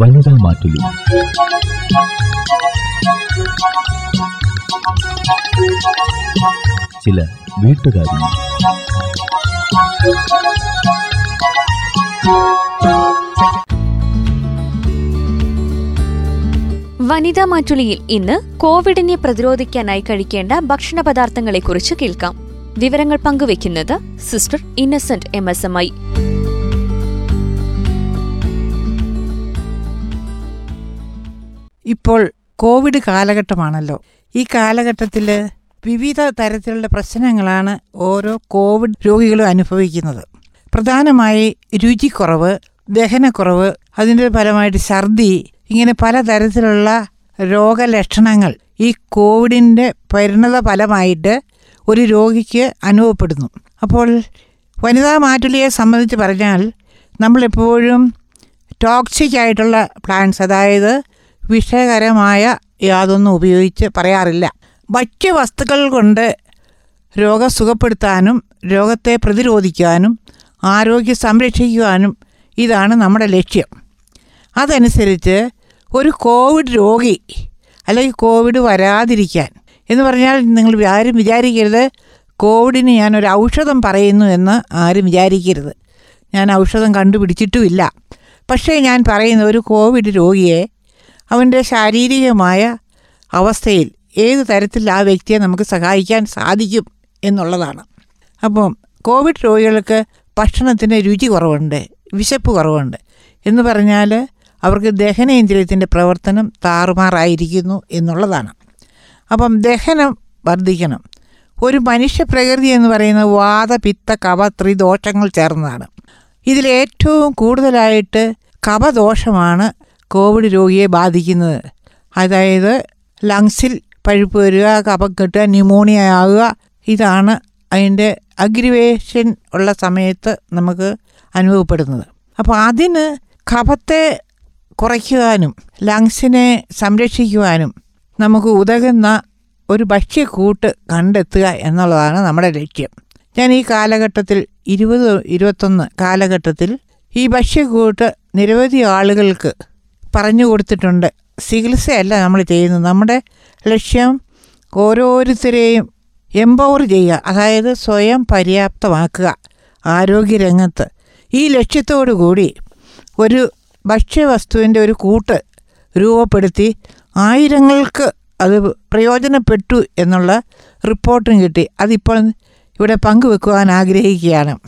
വനിതാ മാറ്റുലി. ചില വീട്ടുകാരി വനിതാ മാറ്റുളിയിൽ ഇന്ന് കോവിഡിനെ പ്രതിരോധിക്കാനായി കഴിക്കേണ്ട ഭക്ഷണ പദാർത്ഥങ്ങളെക്കുറിച്ച് കേൾക്കാം. വിവരങ്ങൾ പങ്കുവെക്കുന്നത് sister Innocent M S M I. ഇപ്പോൾ കോവിഡ് കാലഘട്ടമാണല്ലോ. ഈ കാലഘട്ടത്തിൽ വിവിധ തരത്തിലുള്ള പ്രശ്നങ്ങളാണ് ഓരോ കോവിഡ് രോഗികളും അനുഭവിക്കുന്നത്. പ്രധാനമായി രുചിക്കുറവ് ദഹനക്കുറവ് അതിന്റെ ഫലമായിട്ട് ഛർദി ഇങ്ങനെ പലതരത്തിലുള്ള രോഗലക്ഷണങ്ങൾ ഈ കോവിഡിന്റെ പരിണത ഫലമായിട്ട് ഒരു രോഗിക്ക് അനുഭവപ്പെടുന്നു. അപ്പോൾ വനിതാ മാറ്റുലിയെ സംബന്ധിച്ച് പറഞ്ഞാൽ നമ്മളെപ്പോഴും ടോക്സിക് ആയിട്ടുള്ള പ്ലാന്റ്സ് അതായത് വിഷകരമായ യാതൊന്നും ഉപയോഗിച്ച് പറയാറില്ല. ഭക്ഷ്യവസ്തുക്കൾ കൊണ്ട് രോഗം സുഖപ്പെടുത്താനും രോഗത്തെ പ്രതിരോധിക്കാനും ആരോഗ്യം സംരക്ഷിക്കുവാനും ഇതാണ് നമ്മുടെ ലക്ഷ്യം. അതനുസരിച്ച് ഒരു കോവിഡ് രോഗി അല്ലെങ്കിൽ കോവിഡ് വരാതിരിക്കാൻ എന്ന് പറഞ്ഞാൽ നിങ്ങൾ ആരും വിചാരിക്കരുത്. കോവിഡിന് ഞാൻ ഒരു ഔഷധം പറയുന്നു എന്ന് ആരും വിചാരിക്കരുത്. ഞാൻ ഔഷധം കണ്ടുപിടിച്ചിട്ടുമില്ല. പക്ഷേ ഞാൻ പറയുന്ന ഒരു കോവിഡ് രോഗിയെ അവന്റെ ശാരീരികമായ അവസ്ഥയിൽ ഏത് തരത്തിൽ ആ വ്യക്തിയെ നമുക്ക് സഹായിക്കാൻ സാധിക്കും എന്നുള്ളതാണ്. അപ്പം കോവിഡ് രോഗികൾക്ക് ഭക്ഷണത്തിന് രുചി കുറവുണ്ട് വിശപ്പ് കുറവുണ്ട് എന്ന് പറഞ്ഞാൽ അവർക്ക് ദഹനേന്ദ്രിയത്തിന്റെ പ്രവർത്തനം താറുമാറായിരിക്കുന്നു എന്നുള്ളതാണ്. അപ്പം ദഹനം വർദ്ധിക്കണം. ഒരു മനുഷ്യ പ്രകൃതി എന്ന് പറയുന്നത് വാത പിത്ത കവ ത്രിദോഷങ്ങൾ ചേർന്നതാണ്. ഇതിലേറ്റവും കൂടുതലായിട്ട് കഫദോഷമാണ് കോവിഡ് രോഗിയെ ബാധിക്കുന്നത്. അതായത് ലങ്സിൽ പഴുപ്പ് വരിക കപം കെട്ടുക ന്യൂമോണിയ ആകുക ഇതാണ് അതിന്റെ അഗ്രിവേഷൻ ഉള്ള സമയത്ത് നമുക്ക് അനുഭവപ്പെടുന്നത്. അപ്പോൾ അതിന് കപത്തെ കുറയ്ക്കുവാനും ലങ്സിനെ സംരക്ഷിക്കുവാനും നമുക്ക് ഉതകുന്ന ഒരു ഭക്ഷ്യക്കൂട്ട് കണ്ടെത്തുക എന്നുള്ളതാണ് നമ്മുടെ ലക്ഷ്യം. ഞാൻ ഈ കാലഘട്ടത്തിൽ ഇരുപത് ഇരുപത്തൊന്ന് കാലഘട്ടത്തിൽ ഈ ഭക്ഷ്യക്കൂട്ട് നിരവധി ആളുകൾക്ക് പറഞ്ഞു കൊടുത്തിട്ടുണ്ട്. ചികിത്സയല്ല നമ്മൾ ചെയ്യുന്നത്. നമ്മുടെ ലക്ഷ്യം ഓരോരുത്തരെയും എംപവർ ചെയ്യുക. അതായത് സ്വയം പര്യാപ്തമാക്കുക. ആരോഗ്യരംഗത്ത്. ഈ ലക്ഷ്യത്തോടു കൂടി ഒരു ഭക്ഷ്യവസ്തുവിന്റെ ഒരു കൂട്ട് രൂപപ്പെടുത്തി ആയിരങ്ങൾക്ക് അത് പ്രയോജനപ്പെട്ടു എന്നുള്ള റിപ്പോർട്ടും കിട്ടി. അതിപ്പോൾ ഇവിടെ പങ്കുവെക്കുവാൻ ആഗ്രഹിക്കുകയാണ്.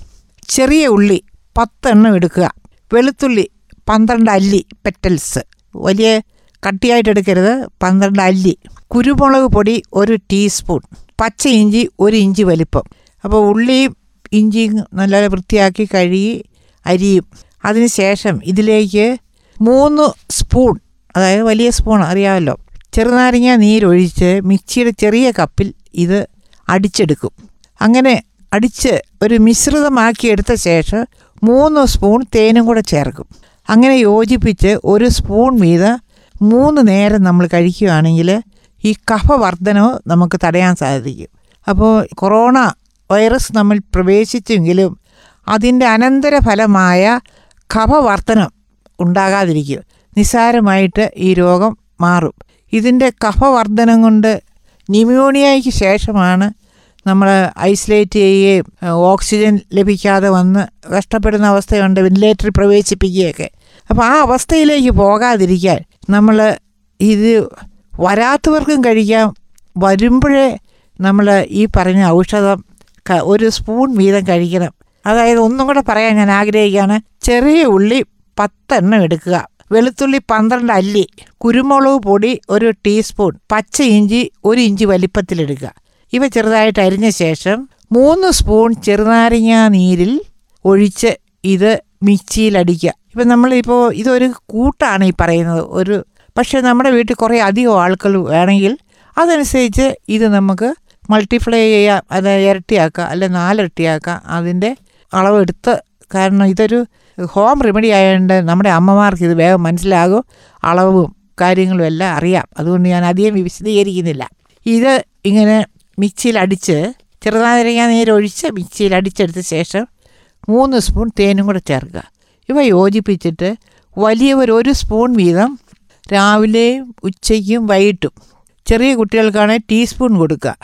ചെറിയ ഉള്ളി പത്തെണ്ണം എടുക്കുക. വെളുത്തുള്ളി പന്ത്രണ്ട് അല്ലി പെറ്റൽസ്. വലിയ കട്ടിയായിട്ട് എടുക്കരുത്. പന്ത്രണ്ട് അല്ലി. കുരുമുളക് പൊടി ഒരു ടീസ്പൂൺ. പച്ച ഇഞ്ചി ഒരു ഇഞ്ച് വലിപ്പം. അപ്പോൾ ഉള്ളിയും ഇഞ്ചിയും നല്ല വൃത്തിയാക്കി കഴുകി അരിയും. അതിനുശേഷം ഇതിലേക്ക് മൂന്ന് സ്പൂൺ അതായത് വലിയ സ്പൂൺ അറിയാമല്ലോ. ചെറുനാരങ്ങ നീരൊഴിച്ച് മിക്സിയുടെ ചെറിയ കപ്പിൽ ഇത് അടിച്ചെടുക്കും. അങ്ങനെ അടിച്ച് ഒരു മിശ്രിതമാക്കിയെടുത്ത ശേഷം മൂന്ന് സ്പൂൺ തേനും കൂടെ ചേർക്കും. അങ്ങനെ യോജിപ്പിച്ച് ഒരു സ്പൂൺ വീതം മൂന്ന് നേരം നമ്മൾ കഴിക്കുകയാണെങ്കിൽ ഈ കഫവർദ്ധനവ് നമുക്ക് തടയാൻ സാധിക്കും. അപ്പോൾ കൊറോണ വൈറസ് നമ്മൾ പ്രവേശിച്ചെങ്കിലും അതിന്റെ അനന്തരഫലമായ കഫവർദ്ധനം ഉണ്ടാകാതിരിക്കും. നിസ്സാരമായിട്ട് ഈ രോഗം മാറും. ഇതിന്റെ കഫവർദ്ധനം കൊണ്ട് ന്യൂമോണിയയ്ക്ക് ശേഷമാണ് നമ്മൾ ഐസൊലേറ്റ് ചെയ്യുകയും ഓക്സിജൻ ലഭിക്കാതെ വന്ന് കഷ്ടപ്പെടുന്ന അവസ്ഥയുണ്ട് വെന്റിലേറ്ററിൽ പ്രവേശിപ്പിക്കുകയൊക്കെ. അപ്പോൾ ആ അവസ്ഥയിലേക്ക് പോകാതിരിക്കാൻ നമ്മൾ ഇത് വരാത്തവർക്കും കഴിക്കാം. വരുമ്പോഴേ നമ്മൾ ഈ പറഞ്ഞ ഔഷധം ഒരു സ്പൂൺ വീതം കഴിക്കണം. അതായത് ഒന്നും കൂടെ പറയാൻ ഞാൻ ആഗ്രഹിക്കുകയാണ്. ചെറിയ ഉള്ളി പത്തെണ്ണം എടുക്കുക. വെളുത്തുള്ളി പന്ത്രണ്ട് അല്ലി കുരുമുളക് പൊടി ഒരു ടീസ്പൂൺ പച്ച ഇഞ്ചി ഒരു ഇഞ്ചി വലിപ്പത്തിലെടുക്കുക. ഇവ ചെറുതായിട്ട് അരിഞ്ഞ ശേഷം മൂന്ന് സ്പൂൺ ചെറുനാരങ്ങ നീരിൽ ഒഴിച്ച് ഇത് മിക്സിയിലടിക്കുക ഇപ്പം നമ്മളിപ്പോൾ ഇതൊരു കൂട്ടാണ് ഈ പറയുന്നത്. ഒരു പക്ഷേ നമ്മുടെ വീട്ടിൽ കുറേ അധികം ആൾക്കൾ വേണമെങ്കിൽ അതനുസരിച്ച് ഇത് നമുക്ക് മൾട്ടിപ്ലൈ ചെയ്യാം. അത് ഇരട്ടിയാക്കുക അല്ലെ നാലിരട്ടിയാക്കുക അതിന്റെ അളവെടുത്ത് കാരണം ഇതൊരു ഹോം റെമഡി ആയതുകൊണ്ട് നമ്മുടെ അമ്മമാർക്ക് ഇത് വേഗം മനസ്സിലാകും. അളവും കാര്യങ്ങളും എല്ലാം അറിയാം. അതുകൊണ്ട് ഞാൻ അധികം വിശദീകരിക്കുന്നില്ല. ഇത് ഇങ്ങനെ മിക്സിയിൽ അടിച്ച് ചെറുനാരങ്ങ നീരൊഴിച്ച് മിക്സിയിൽ അടിച്ചെടുത്ത ശേഷം മൂന്ന് സ്പൂൺ തേനും കൂടെ ചേർക്കുക. ഇവ യോജിപ്പിച്ചിട്ട് വലിയവർ ഒരു സ്പൂൺ വീതം രാവിലെയും ഉച്ചയ്ക്കും വൈകിട്ടും. ചെറിയ കുട്ടികൾക്കാണെങ്കിൽ ടീസ്പൂൺ കൊടുക്കുക.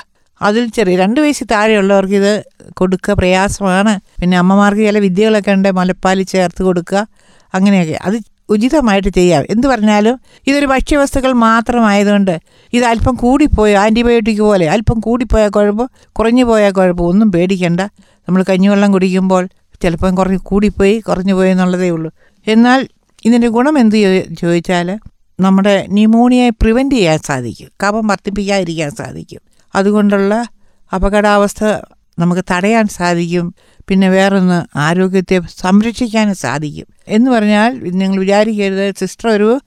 അതിൽ ചെറിയ രണ്ട് വയസ്സിൽ താഴെയുള്ളവർക്ക് ഇത് കൊടുക്കുക പ്രയാസമാണ്. പിന്നെ അമ്മമാർക്ക് ചില വിദ്യകളൊക്കെ ഉണ്ട്. മുലപ്പാൽ ചേർത്ത് കൊടുക്കുക. അങ്ങനെയൊക്കെ. അത് ഉചിതമായിട്ട് ചെയ്യാം. എന്ന് പറഞ്ഞാലും ഇതൊരു ഭക്ഷ്യവസ്തുക്കൾ മാത്രമായതുകൊണ്ട് ഇത് അല്പം കൂടിപ്പോയോ ആന്റിബയോട്ടിക് പോലെ അല്പം കൂടിപ്പോയാൽ കുഴപ്പം കുറഞ്ഞു പോയാൽ കുഴപ്പം ഒന്നും പേടിക്കണ്ട. നമ്മൾ കഞ്ഞിവെള്ളം കുടിക്കുമ്പോൾ ചിലപ്പം കുറഞ്ഞ് കൂടിപ്പോയി കുറഞ്ഞു പോയി എന്നുള്ളതേ ഉള്ളൂ. എന്നാൽ ഇതിന്റെ ഗുണം എന്ത് ചോദിച്ചാൽ നമ്മുടെ ന്യൂമോണിയയെ പ്രിവെന്റ് ചെയ്യാൻ സാധിക്കും. കഫം വർദ്ധിപ്പിക്കാതിരിക്കാൻ സാധിക്കും. അതുകൊണ്ടുള്ള അപകടാവസ്ഥ നമുക്ക് തടയാൻ സാധിക്കും. പിന്നെ വേറൊന്ന് ആരോഗ്യത്തെ സംരക്ഷിക്കാൻ സാധിക്കും. എന്ന് പറഞ്ഞാൽ നിങ്ങൾ വിചാരിക്കരുത് സിസ്റ്റർ ഒരു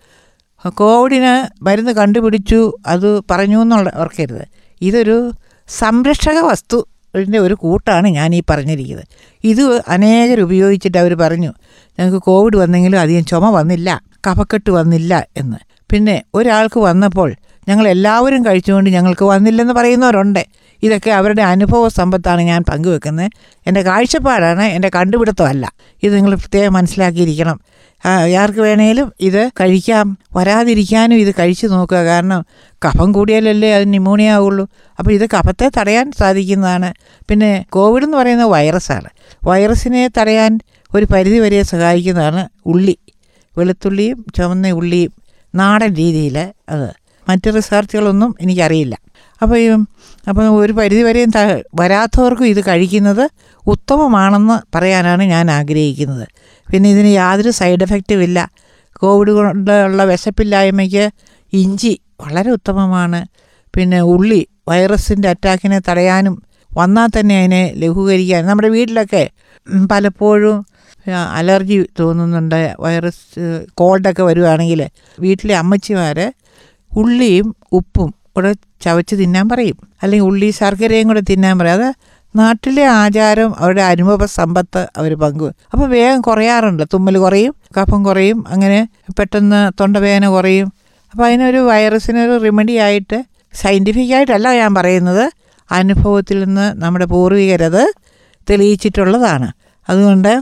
കോവിഡിന് മരുന്ന് കണ്ടുപിടിച്ചു അത് പറഞ്ഞു എന്നുള്ള ഓർക്കരുത്. ഇതൊരു സംരക്ഷക വസ്തു ഇതിന്റെ ഒരു കൂട്ടാണ് ഞാൻ ഈ പറഞ്ഞിരിക്കുന്നത്. ഇത് അനേകർ ഉപയോഗിച്ചിട്ട് അവർ പറഞ്ഞു ഞങ്ങൾക്ക് കോവിഡ് വന്നെങ്കിലും അധികം ചുമ വന്നില്ല കഫക്കെട്ട് വന്നില്ല എന്ന്. പിന്നെ ഒരാൾക്ക് വന്നപ്പോൾ ഞങ്ങൾ എല്ലാവരും കഴിച്ചുകൊണ്ട് ഞങ്ങൾക്ക് വന്നില്ലെന്ന് പറയുന്നവരുണ്ട്. ഇതൊക്കെ അവരുടെ അനുഭവ സമ്പത്താണ് ഞാൻ പങ്കുവെക്കുന്നത്. എന്റെ കാഴ്ചപ്പാടാണ് എന്റെ കണ്ടുപിടുത്തമല്ല. ഇത് നിങ്ങൾ പ്രത്യേകം മനസ്സിലാക്കിയിരിക്കണം. ആർക്ക് വേണേലും ഇത് കഴിക്കാം. വരാതിരിക്കാനും ഇത് കഴിച്ചു നോക്കുക. കാരണം കഫം കൂടിയാലല്ലേ അത് ന്യൂമോണിയ ആവുള്ളൂ. അപ്പോൾ ഇത് കഫത്തെ തടയാൻ സാധിക്കുന്നതാണ്. പിന്നെ കോവിഡ് എന്ന് പറയുന്നത് വൈറസാണ്. വൈറസിനെ തടയാൻ ഒരു പരിധി വരെ സഹായിക്കുന്നതാണ് ഉള്ളി. വെളുത്തുള്ളിയും ചുവന്ന ഉള്ളിയും നാടൻ രീതിയിൽ അത് മറ്റ് റിസർച്ചുകളൊന്നും എനിക്കറിയില്ല. അപ്പോൾ ഈ അപ്പം ഒരു പരിധിവരെയും വരാത്തവർക്കും ഇത് കഴിക്കുന്നത് ഉത്തമമാണെന്ന് പറയാനാണ് ഞാൻ ആഗ്രഹിക്കുന്നത്. പിന്നെ ഇതിന് യാതൊരു സൈഡ് എഫക്റ്റും ഇല്ല. കോവിഡ് കൊണ്ടുള്ള വിശപ്പില്ലായ്മയ്ക്ക് ഇഞ്ചി വളരെ ഉത്തമമാണ്. പിന്നെ ഉള്ളി വൈറസിന്റെ അറ്റാക്കിനെ തടയാനും വന്നാൽ തന്നെ അതിനെ ലഘൂകരിക്കാൻ നമ്മുടെ വീട്ടിലൊക്കെ പലപ്പോഴും അലർജി തോന്നുന്നുണ്ട്. വൈറസ് കോൾഡൊക്കെ വരുവാണെങ്കിൽ വീട്ടിലെ അമ്മച്ചിമാർ ഉള്ളിയും ഉപ്പും കൂടെ ചവച്ച് തിന്നാൻ പറയും. അല്ലെങ്കിൽ ഉള്ളി ശർക്കരയും കൂടെ തിന്നാൻ പറയും. അത് നാട്ടിലെ ആചാരം അവരുടെ അനുഭവ സമ്പത്ത് അവർ പങ്കു അപ്പോൾ വേഗം കുറയാറുണ്ട്. തുമ്മൽ കുറയും കഫം കുറയും അങ്ങനെ പെട്ടെന്ന് തൊണ്ടവേദന കുറയും. അപ്പോൾ അതിനൊരു വൈറസിനൊരു റെമഡി ആയിട്ട് സയന്റിഫിക്കായിട്ടല്ല ഞാൻ പറയുന്നത്. അനുഭവത്തിൽ നിന്ന് നമ്മുടെ പൂർവികരത് തെളിയിച്ചിട്ടുള്ളതാണ്. അതുകൊണ്ട്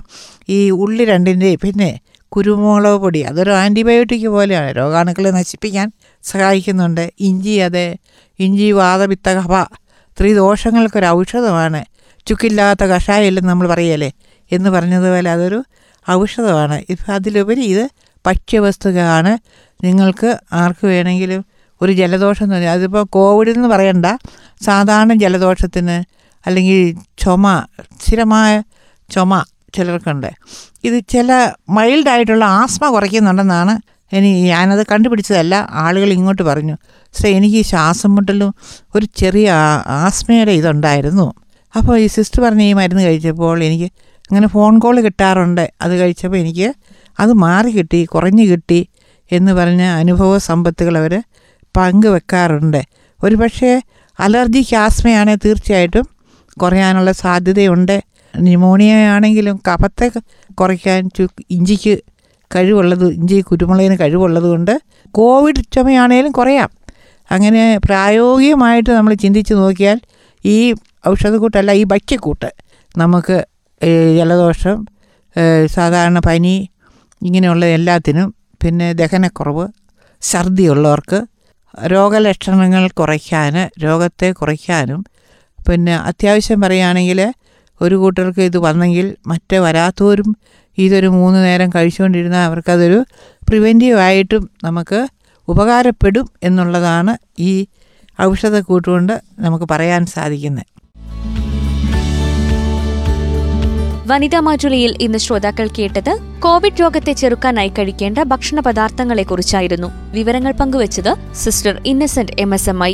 ഈ ഉള്ളി രണ്ടിന്റെയും പിന്നെ കുരുമുളക് പൊടി. അതൊരു ആന്റിബയോട്ടിക് പോലെയാണ്. രോഗാണുക്കളെ നശിപ്പിക്കാൻ സഹായിക്കുന്നുണ്ട്. ഇഞ്ചി അതെ. ഇഞ്ചി വാതപിത്ത കഫ. ത്രിദോഷങ്ങൾക്കൊരു ഔഷധമാണ്. ചുക്കില്ലാത്ത കഷായമില്ലെന്ന് നമ്മൾ പറയല്ലേ? എന്ന് പറഞ്ഞതുപോലെ അതൊരു ഔഷധമാണ്. ഇപ്പം അതിലുപരി ഇത് ഭക്ഷ്യവസ്തുക്കളാണ്. നിങ്ങൾക്ക് ആർക്ക് വേണമെങ്കിലും ഒരു ജലദോഷം എന്ന് പറഞ്ഞാൽ അതിപ്പോൾ കോവിഡ് എന്ന് പറയണ്ട. സാധാരണ ജലദോഷത്തിന് അല്ലെങ്കിൽ ചുമ സ്ഥിരമായ ചുമ ചിലർക്കുണ്ട്. ഇത് ചില മൈൽഡായിട്ടുള്ള ആസ്മ കുറയ്ക്കുന്നുണ്ടെന്നാണ് ഇനി ഞാനത് കണ്ടുപിടിച്ചതല്ല ആളുകൾ ഇങ്ങോട്ട് പറഞ്ഞു. പക്ഷേ എനിക്ക് ഈ ശ്വാസം മുട്ടലും ഒരു ചെറിയ ആസ്മയുടെ ഇതുണ്ടായിരുന്നു. അപ്പോൾ ഈ സിസ്റ്റർ പറഞ്ഞ ഈ മരുന്ന് കഴിച്ചപ്പോൾ എനിക്ക് അങ്ങനെ ഫോൺ കോൾ കിട്ടാറുണ്ട്. അത് കഴിച്ചപ്പോൾ എനിക്ക് അത് മാറി കിട്ടി കുറഞ്ഞു കിട്ടി എന്ന് പറഞ്ഞ അനുഭവ സമ്പത്തുകൾ അവർ പങ്കുവെക്കാറുണ്ട്. ഒരു പക്ഷേ അലർജിക്ക് ആസ്മയാണെങ്കിൽ തീർച്ചയായിട്ടും കുറയാനുള്ള സാധ്യതയുണ്ട്. ന്യൂമോണിയ ആണെങ്കിലും കഫത്തെ കുറയ്ക്കാൻ ഇഞ്ചിക്ക് കഴിവുള്ളത് ഇഞ്ചി കുരുമുളകിന് കഴിവുള്ളത് കൊണ്ട് കോവിഡ് ചുമയാണേലും കുറയാം. അങ്ങനെ പ്രായോഗികമായിട്ട് നമ്മൾ ചിന്തിച്ച് നോക്കിയാൽ ഈ ഔഷധക്കൂട്ടല്ല ഈ ഭക്ഷ്യക്കൂട്ട് നമുക്ക് ജലദോഷം സാധാരണ പനി ഇങ്ങനെയുള്ള എല്ലാത്തിനും പിന്നെ ദഹനക്കുറവ് ഛർദിയുള്ളവർക്ക് രോഗലക്ഷണങ്ങൾ കുറയ്ക്കാൻ രോഗത്തെ കുറയ്ക്കാനും പിന്നെ അത്യാവശ്യം പറയുകയാണെങ്കിൽ ഒരു കൂട്ടർക്ക് ഇത് വന്നെങ്കിൽ മറ്റേ വരാത്തവരും ഇതൊരു മൂന്ന് നേരം കഴിച്ചുകൊണ്ടിരുന്നാൽ അവർക്കതൊരു പ്രിവെന്റീവായിട്ടും നമുക്ക് ഉപകാരപ്പെടും എന്നുള്ളതാണ് ഈ ഔഷധക്കൂട്ടുകൊണ്ട് നമുക്ക് പറയാൻ സാധിക്കുന്നത്. വനിതാ മാറ്റുലിയിൽ ഇന്ന് ശ്രോതാക്കൾ കേട്ടത് കോവിഡ് രോഗത്തെ ചെറുക്കാനായി കഴിക്കേണ്ട ഭക്ഷണ പദാർത്ഥങ്ങളെക്കുറിച്ചായിരുന്നു വിവരങ്ങൾ പങ്കുവച്ചത് sister Innocent M S M I.